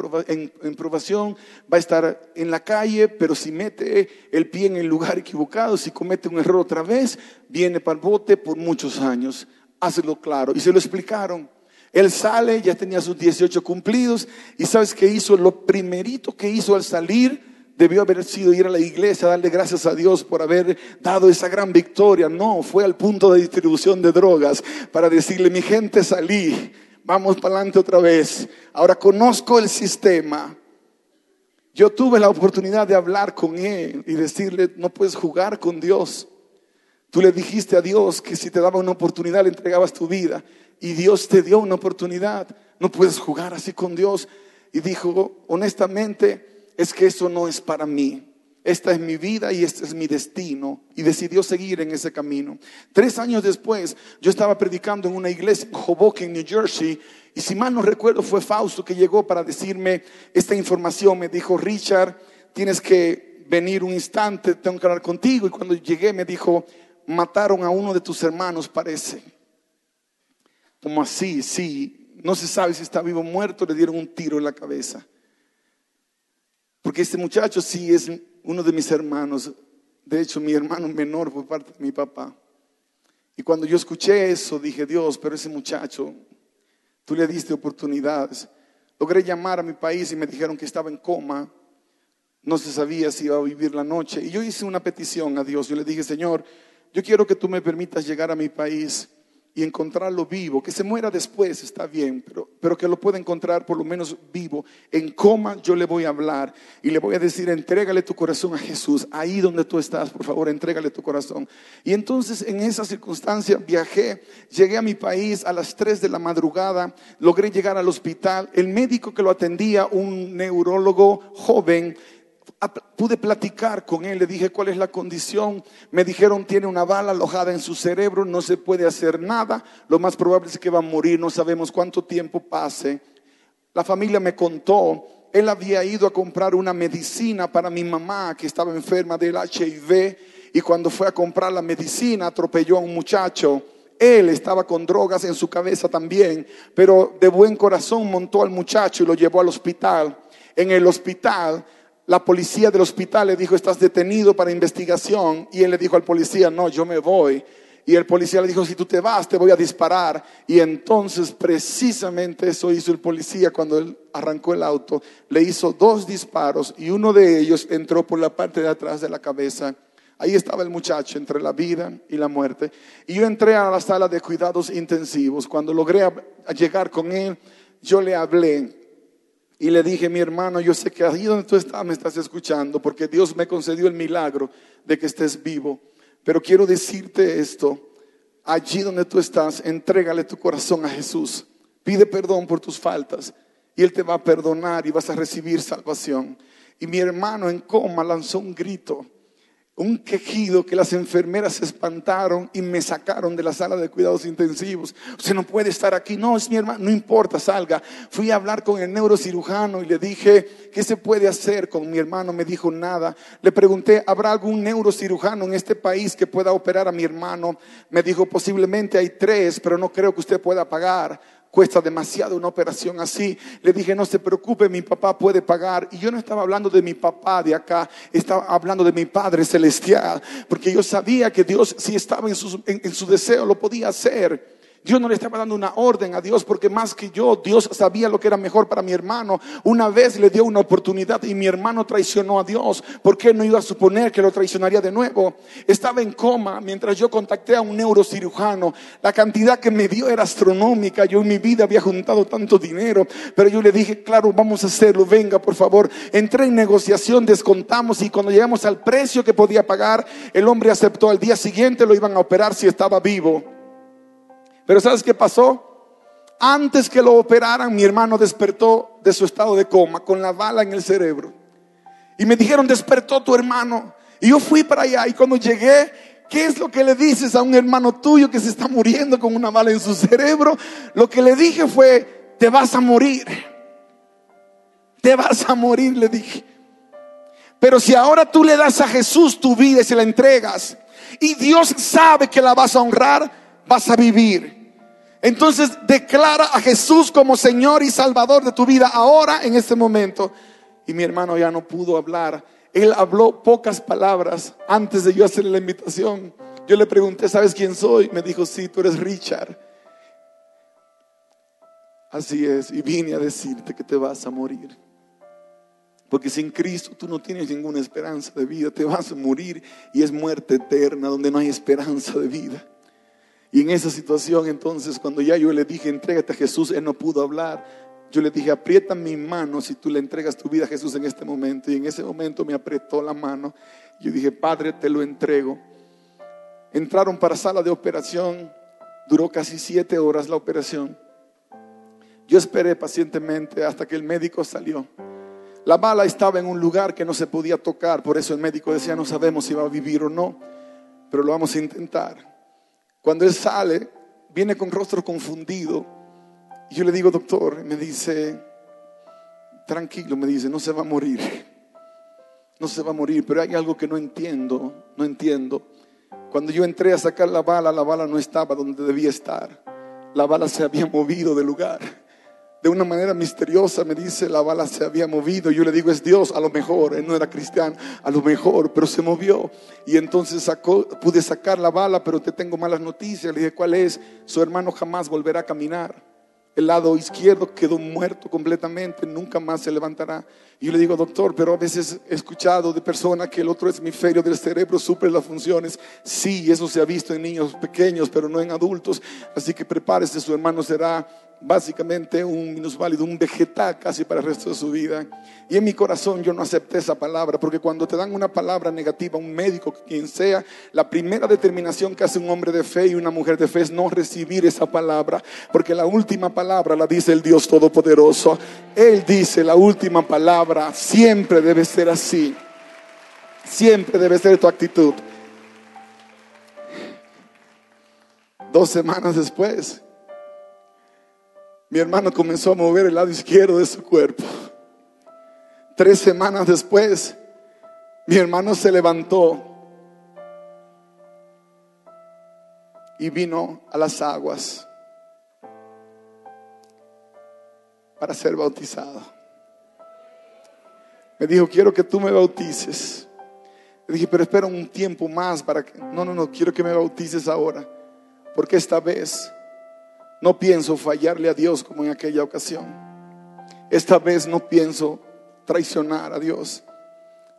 en, probación, va a estar en la calle, pero si mete el pie en el lugar equivocado, si comete un error otra vez, viene para el bote por muchos años. Hazlo claro. Y se lo explicaron. Él sale, ya tenía sus 18 cumplidos y sabes qué hizo, lo primerito que hizo al salir debió haber sido ir a la iglesia, darle gracias a Dios por haber dado esa gran victoria. No, fue al punto de distribución de drogas para decirle, mi gente salí, vamos para adelante otra vez. Ahora conozco el sistema. Yo tuve la oportunidad de hablar con él y decirle, no puedes jugar con Dios. Tú le dijiste a Dios que si te daba una oportunidad le entregabas tu vida y Dios te dio una oportunidad. No puedes jugar así con Dios. Y dijo, honestamente, es que eso no es para mí. Esta es mi vida y este es mi destino. Y decidió seguir en ese camino. Tres años después, yo estaba predicando en una iglesia en Hoboken, New Jersey. Y si mal no recuerdo, fue Fausto que llegó para decirme esta información. Me dijo, Richard, tienes que venir un instante, tengo que hablar contigo. Y cuando llegué me dijo, mataron a uno de tus hermanos, parece como así, sí, no se sabe si está vivo o muerto, le dieron un tiro en la cabeza. Porque este muchacho sí es uno de mis hermanos, de hecho mi hermano menor fue parte de mi papá. Y cuando yo escuché eso, dije, Dios, pero ese muchacho, tú le diste oportunidades. Logré llamar a mi país y me dijeron que estaba en coma, no se sabía si iba a vivir la noche. Y yo hice una petición a Dios, yo le dije, Señor, yo quiero que tú me permitas llegar a mi país y encontrarlo vivo, que se muera después está bien, pero, pero que lo pueda encontrar por lo menos vivo. En coma yo le voy a hablar y le voy a decir, entrégale tu corazón a Jesús, ahí donde tú estás, por favor, entrégale tu corazón. Y entonces en esa circunstancia viajé, llegué a mi país a las 3 de la madrugada, logré llegar al hospital, el médico que lo atendía, un neurólogo joven, pude platicar con él, le dije cuál es la condición, me dijeron tiene una bala alojada en su cerebro, no se puede hacer nada, lo más probable es que va a morir, no sabemos cuánto tiempo pase. La familia me contó, él había ido a comprar una medicina para mi mamá que estaba enferma del HIV y cuando fue a comprar la medicina atropelló a un muchacho. Él estaba con drogas en su cabeza también, pero de buen corazón montó al muchacho y lo llevó al hospital. En el hospital la policía del hospital le dijo, estás detenido para investigación. Y él le dijo al policía, no, yo me voy. Y el policía le dijo, si tú te vas, te voy a disparar. Y entonces precisamente eso hizo el policía cuando él arrancó el auto. Le hizo dos disparos y uno de ellos entró por la parte de atrás de la cabeza. Ahí estaba el muchacho entre la vida y la muerte. Y yo entré a la sala de cuidados intensivos. Cuando logré llegar con él, yo le hablé y le dije, mi hermano, yo sé que ahí donde tú estás me estás escuchando, porque Dios me concedió el milagro de que estés vivo. Pero quiero decirte esto, allí donde tú estás, entrégale tu corazón a Jesús. Pide perdón por tus faltas y Él te va a perdonar y vas a recibir salvación. Y mi hermano en coma lanzó un grito un quejido que las enfermeras se espantaron y me sacaron de la sala de cuidados intensivos. Usted no puede estar aquí. No, es mi hermano, no importa, salga. Fui a hablar con el neurocirujano y le dije, ¿qué se puede hacer con mi hermano? Me dijo nada. Le pregunté, ¿habrá algún neurocirujano en este país que pueda operar a mi hermano? Me dijo, posiblemente hay tres, pero no creo que usted pueda pagar cuesta demasiado una operación así. Le dije, no se preocupe, mi papá puede pagar. Y yo no estaba hablando de mi papá de acá, estaba hablando de mi Padre Celestial, porque yo sabía que Dios, si estaba en su, en su deseo, lo podía hacer. Dios no le estaba dando una orden a Dios porque más que yo, Dios sabía lo que era mejor para mi hermano. Una vez le dio una oportunidad y mi hermano traicionó a Dios. ¿Por qué no iba a suponer que lo traicionaría de nuevo? Estaba en coma mientras yo contacté a un neurocirujano. La cantidad que me dio era astronómica. Yo en mi vida había juntado tanto dinero, pero yo le dije, claro, vamos a hacerlo. Venga, por favor. Entré en negociación, descontamos y cuando llegamos al precio que podía pagar, el hombre aceptó. Al día siguiente lo iban a operar si estaba vivo. Pero ¿sabes qué pasó? Antes que lo operaran, mi hermano despertó de su estado de coma con la bala en el cerebro. Y me dijeron, despertó tu hermano. Y yo fui para allá y cuando llegué, ¿qué es lo que le dices a un hermano tuyo que se está muriendo con una bala en su cerebro? Lo que le dije fue, te vas a morir. Te vas a morir, le dije. Pero si ahora tú le das a Jesús tu vida y se la entregas, y Dios sabe que la vas a honrar, vas a vivir. Entonces declara a Jesús como Señor y Salvador de tu vida ahora, en este momento. Y mi hermano ya no pudo hablar. Él habló pocas palabras antes de yo hacerle la invitación. Yo le pregunté, ¿sabes quién soy? Me dijo, sí, tú eres Richard. Así es, y vine a decirte que te vas a morir. Porque sin Cristo tú no tienes ninguna esperanza de vida, te vas a morir y es muerte eterna donde no hay esperanza de vida. Y en esa situación entonces, cuando ya yo le dije, entrégate a Jesús, él no pudo hablar. Yo le dije, aprieta mi mano si tú le entregas tu vida a Jesús en este momento. Y en ese momento me apretó la mano. Yo dije, Padre, te lo entrego. Entraron para sala de operación. Duró casi siete horas la operación. Yo esperé pacientemente hasta que el médico salió. La bala estaba en un lugar que no se podía tocar, por eso el médico decía, no sabemos si va a vivir o no, pero lo vamos a intentar. Cuando él sale, viene con rostro confundido. Y yo le digo, doctor, me dice, tranquilo, me dice, no se va a morir. No se va a morir, pero hay algo que no entiendo, no entiendo. Cuando yo entré a sacar la bala, la bala no estaba donde debía estar. La bala se había movido de lugar de una manera misteriosa me dice la bala se había movido. Yo le digo es Dios, a lo mejor, él no era cristiano, a lo mejor, pero se movió. Y entonces sacó, pude sacar la bala, pero te tengo malas noticias. Le dije, ¿cuál es? Su hermano jamás volverá a caminar. El lado izquierdo quedó muerto completamente, nunca más se levantará. Y yo le digo, doctor, pero a veces he escuchado de personas que el otro hemisferio del cerebro suple las funciones. Sí, eso se ha visto en niños pequeños, pero no en adultos. Así que prepárese, su hermano será básicamente un minusválido, un vegetal casi para el resto de su vida. Y en mi corazón yo no acepté esa palabra, porque cuando te dan una palabra negativa, un médico, quien sea, la primera determinación que hace un hombre de fe y una mujer de fe es no recibir esa palabra, porque la última palabra la dice el Dios Todopoderoso. Él dice la última palabra, siempre debe ser así, siempre debe ser tu actitud. Dos semanas después, mi hermano comenzó a mover el lado izquierdo de su cuerpo. Tres semanas después, mi hermano se levantó y vino a las aguas para ser bautizado. Me dijo, quiero que tú me bautices. Le dije, pero espera un tiempo más para que... No, no, no, quiero que me bautices ahora. Porque esta vez no pienso fallarle a Dios como en aquella ocasión. Esta vez no pienso traicionar a Dios.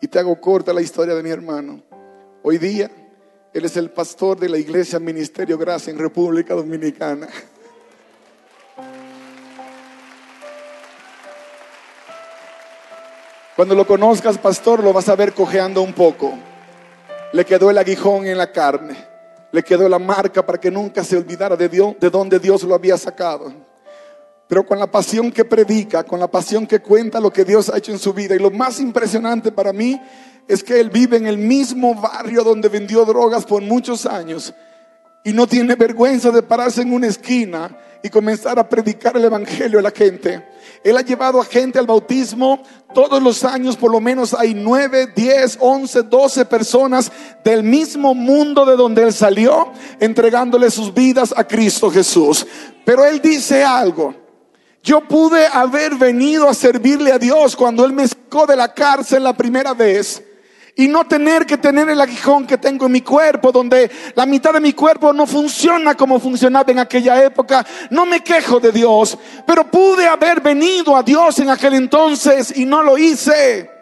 Y te hago corta la historia de mi hermano. Hoy día, él es el pastor de la iglesia Ministerio Gracia en República Dominicana. Cuando lo conozcas, pastor, lo vas a ver cojeando un poco. Le quedó el aguijón en la carne le quedó la marca para que nunca se olvidara de Dios, de donde Dios lo había sacado. Pero con la pasión que predica, con la pasión que cuenta lo que Dios ha hecho en su vida. Y lo más impresionante para mí es que él vive en el mismo barrio donde vendió drogas por muchos años y no tiene vergüenza de pararse en una esquina y comenzar a predicar el Evangelio a la gente. Él ha llevado a gente al bautismo todos los años, por lo menos hay nueve, diez, once, doce personas del mismo mundo de donde Él salió, entregándole sus vidas a Cristo Jesús. Pero Él dice algo. Yo pude haber venido a servirle a Dios cuando Él me sacó de la cárcel la primera vez y no tener que tener el aguijón que tengo en mi cuerpo, donde la mitad de mi cuerpo no funciona como funcionaba en aquella época. No me quejo de Dios, pero pude haber venido a Dios en aquel entonces y no lo hice.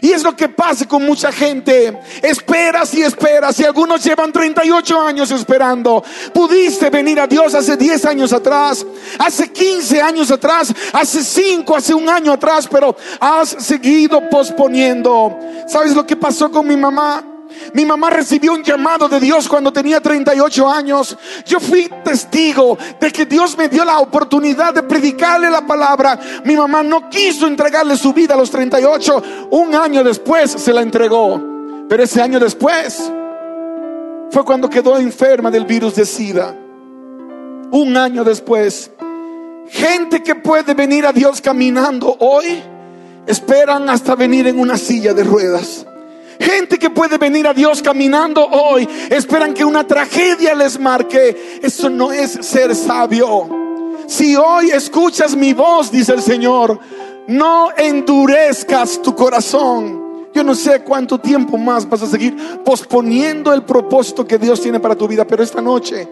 Y es lo que pasa con mucha gente. Esperas y esperas. Y algunos llevan 38 años esperando. Pudiste venir a Dios hace 10 años atrás, hace 15 años atrás, hace 5, hace un año atrás, pero has seguido posponiendo. ¿Sabes lo que pasó con mi mamá? Mi mamá recibió un llamado de Dios cuando tenía 38 años. Yo fui testigo de que Dios me dio la oportunidad de predicarle la palabra. Mi mamá no quiso entregarle su vida a los 38. Un año después se la entregó. Pero ese año después fue cuando quedó enferma del virus de SIDA. Un año después. Gente que puede venir a Dios caminando hoy, esperan hasta venir en una silla de ruedas. Gente que puede venir a Dios caminando hoy, esperan que una tragedia les marque. Eso no es ser sabio. Si hoy escuchas mi voz, dice el Señor, no endurezcas tu corazón. Yo no sé cuánto tiempo más vas a seguir posponiendo el propósito que Dios tiene para tu vida, pero esta noche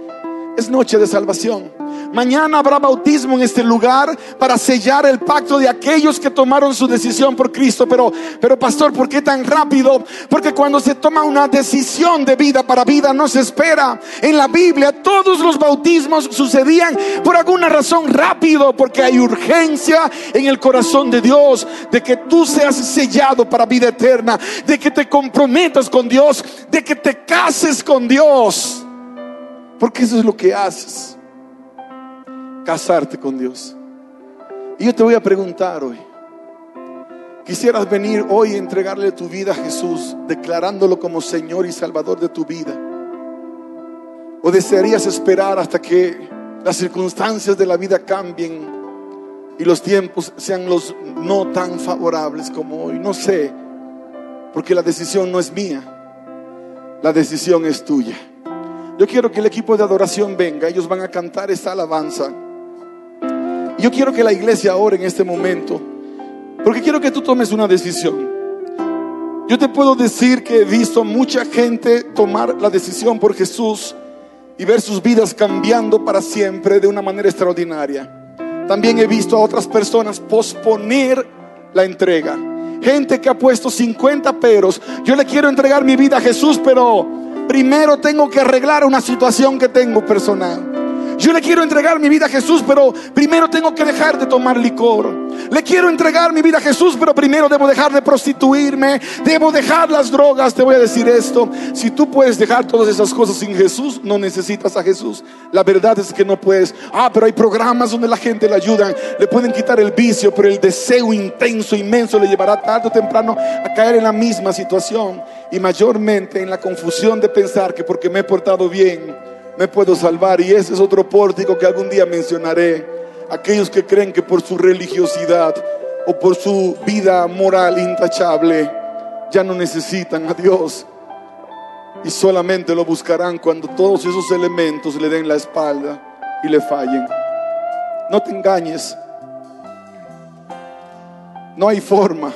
es noche de salvación. Mañana habrá bautismo en este lugar para sellar el pacto de aquellos que tomaron su decisión por Cristo. Pero, pero pastor, ¿por qué tan rápido? Porque cuando se toma una decisión de vida para vida no se espera. En la Biblia todos los bautismos sucedían por alguna razón rápido, porque hay urgencia en el corazón de Dios de que tú seas sellado para vida eterna, de que te comprometas con Dios, de que te cases con Dios. Porque eso es lo que haces. Casarte con Dios. Y yo te voy a preguntar hoy. Quisieras venir hoy a entregarle tu vida a Jesús, declarándolo como Señor y Salvador de tu vida. O desearías esperar hasta que las circunstancias de la vida cambien y los tiempos sean los no tan favorables como hoy. No sé, porque la decisión no es mía, la decisión es tuya. Yo quiero que el equipo de adoración venga, ellos van a cantar esta alabanza. Yo quiero que la iglesia ore en este momento, porque quiero que tú tomes una decisión. Yo te puedo decir que he visto mucha gente tomar la decisión por Jesús y ver sus vidas cambiando para siempre de una manera extraordinaria. también he visto a otras personas posponer la entrega. Gente que ha puesto 50 peros. Yo le quiero entregar mi vida a Jesús, pero primero tengo que arreglar una situación que tengo personal. Yo le quiero entregar mi vida a Jesús, pero primero tengo que dejar de tomar licor. Le quiero entregar mi vida a Jesús, pero primero debo dejar de prostituirme, debo dejar las drogas. Te voy a decir esto, si tú puedes dejar todas esas cosas sin Jesús, no necesitas a Jesús. La verdad es que no puedes. Ah, pero hay programas donde la gente le ayudan, le pueden quitar el vicio, pero el deseo intenso, inmenso, le llevará tarde o temprano a caer en la misma situación y mayormente en la confusión de pensar que porque me he portado bien, me puedo salvar. Y ese es otro pórtico que algún día mencionaré. Aquellos que creen que por su religiosidad o por su vida moral intachable ya no necesitan a Dios. Y solamente lo buscarán cuando todos esos elementos le den la espalda y le fallen. No te engañes. No hay forma.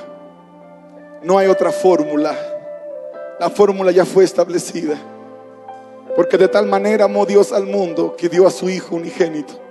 No hay otra fórmula. La fórmula ya fue establecida. Porque de tal manera amó Dios al mundo que dio a su Hijo unigénito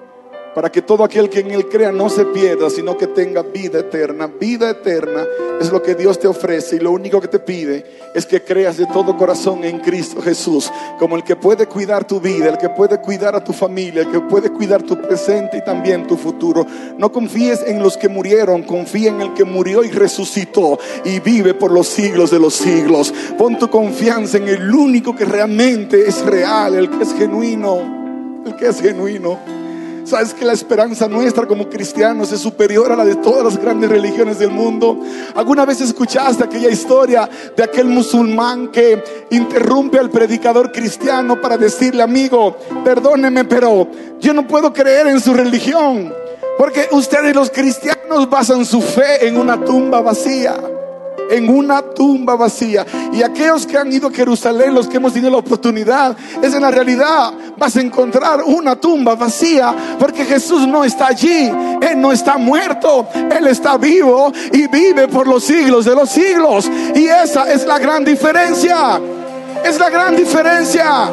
para que todo aquel que en Él crea no se pierda, sino que tenga vida eterna. Vida eterna es lo que Dios te ofrece y lo único que te pide es que creas de todo corazón en Cristo Jesús, como el que puede cuidar tu vida, el que puede cuidar a tu familia, el que puede cuidar tu presente y también tu futuro. No confíes en los que murieron, confía en el que murió y resucitó y vive por los siglos de los siglos. Pon tu confianza en el único que realmente es real, el que es genuino, el que es genuino. Sabes que la esperanza nuestra como cristianos es superior a la de todas las grandes religiones del mundo. ¿Alguna vez escuchaste aquella historia de aquel musulmán que interrumpe al predicador cristiano para decirle, amigo, perdóneme, pero yo no puedo creer en su religión? Porque ustedes los cristianos basan su fe en una tumba vacía en una tumba vacía. Y aquellos que han ido a Jerusalén, los que hemos tenido la oportunidad, es en la realidad, vas a encontrar una tumba vacía, porque Jesús no está allí, Él no está muerto, Él está vivo y vive por los siglos de los siglos. Y esa es la gran diferencia, es la gran diferencia.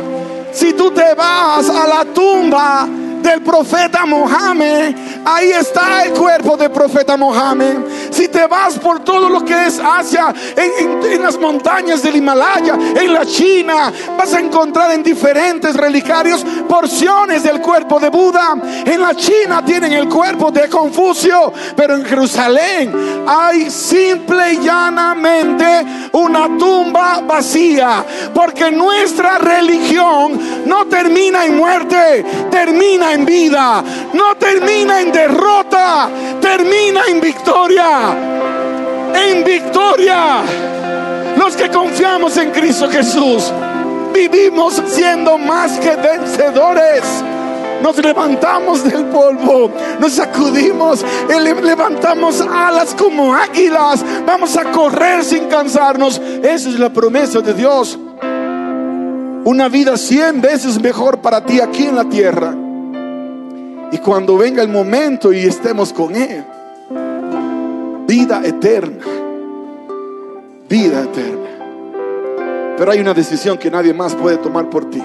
Si tú te vas a la tumba, del profeta Mohammed, ahí está el cuerpo del profeta Mohammed. Si te vas por todo lo que es Asia, en, las montañas del Himalaya, en la China, vas a encontrar en diferentes relicarios porciones del cuerpo de Buda. En la China tienen el cuerpo de Confucio, pero en Jerusalén hay simple y llanamente una tumba vacía, porque nuestra religión no termina en muerte, termina en vida, no termina en derrota, termina en victoria. En victoria. Los que confiamos en Cristo Jesús, vivimos siendo más que vencedores nos levantamos del polvo, nos sacudimos, levantamos alas como águilas, vamos a correr sin cansarnos. Esa es la promesa de Dios. Una vida cien veces mejor para ti aquí en la tierra y cuando venga el momento y estemos con Él, vida eterna, vida eterna. Pero hay una decisión que nadie más puede tomar por ti.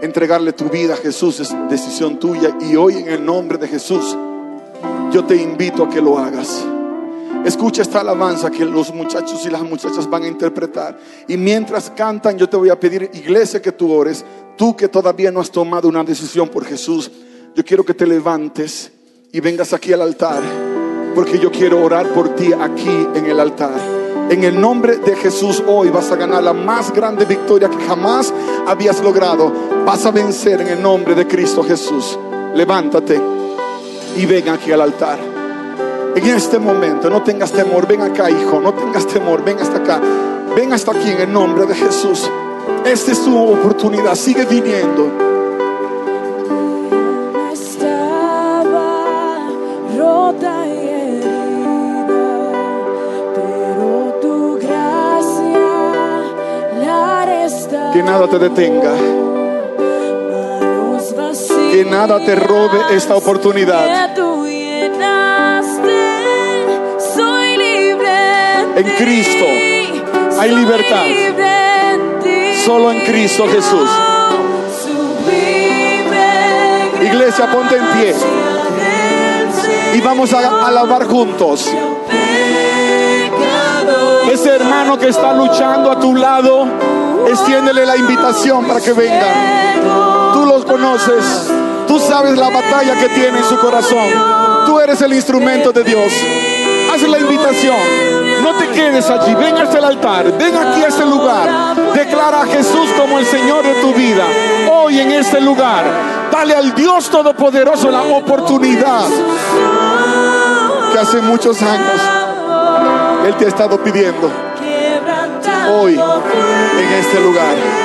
Entregarle tu vida a Jesús es decisión tuya y hoy en el nombre de Jesús yo te invito a que lo hagas. Escucha esta alabanza que los muchachos y las muchachas van a interpretar. Y mientras cantan, yo te voy a pedir, iglesia, que tú ores. Tú que todavía no has tomado una decisión por Jesús, yo quiero que te levantes y vengas aquí al altar, porque yo quiero orar por ti aquí en el altar. En el nombre de Jesús hoy vas a ganar la más grande victoria que jamás habías logrado. Vas a vencer en el nombre de Cristo Jesús. Levántate y ven aquí al altar. En este momento no tengas temor, ven acá hijo, no tengas temor, ven hasta acá. Ven hasta aquí en el nombre de Jesús. Esta es tu oportunidad, sigue viniendo. Nada te detenga. Que nada te robe esta oportunidad. En Cristo hay libertad. Solo en Cristo Jesús. Iglesia, ponte en pie. y vamos a alabar juntos. Ese hermano que está luchando a tu lado, extiéndele la invitación para que venga. Tú los conoces, tú sabes la batalla que tiene en su corazón. Tú eres el instrumento de Dios. Haz la invitación. No te quedes allí. Ven hasta el altar. Ven aquí a este lugar. Declara a Jesús como el Señor de tu vida. Hoy en este lugar. Dale al Dios Todopoderoso la oportunidad que hace muchos años Él te ha estado pidiendo. Hoy en este lugar.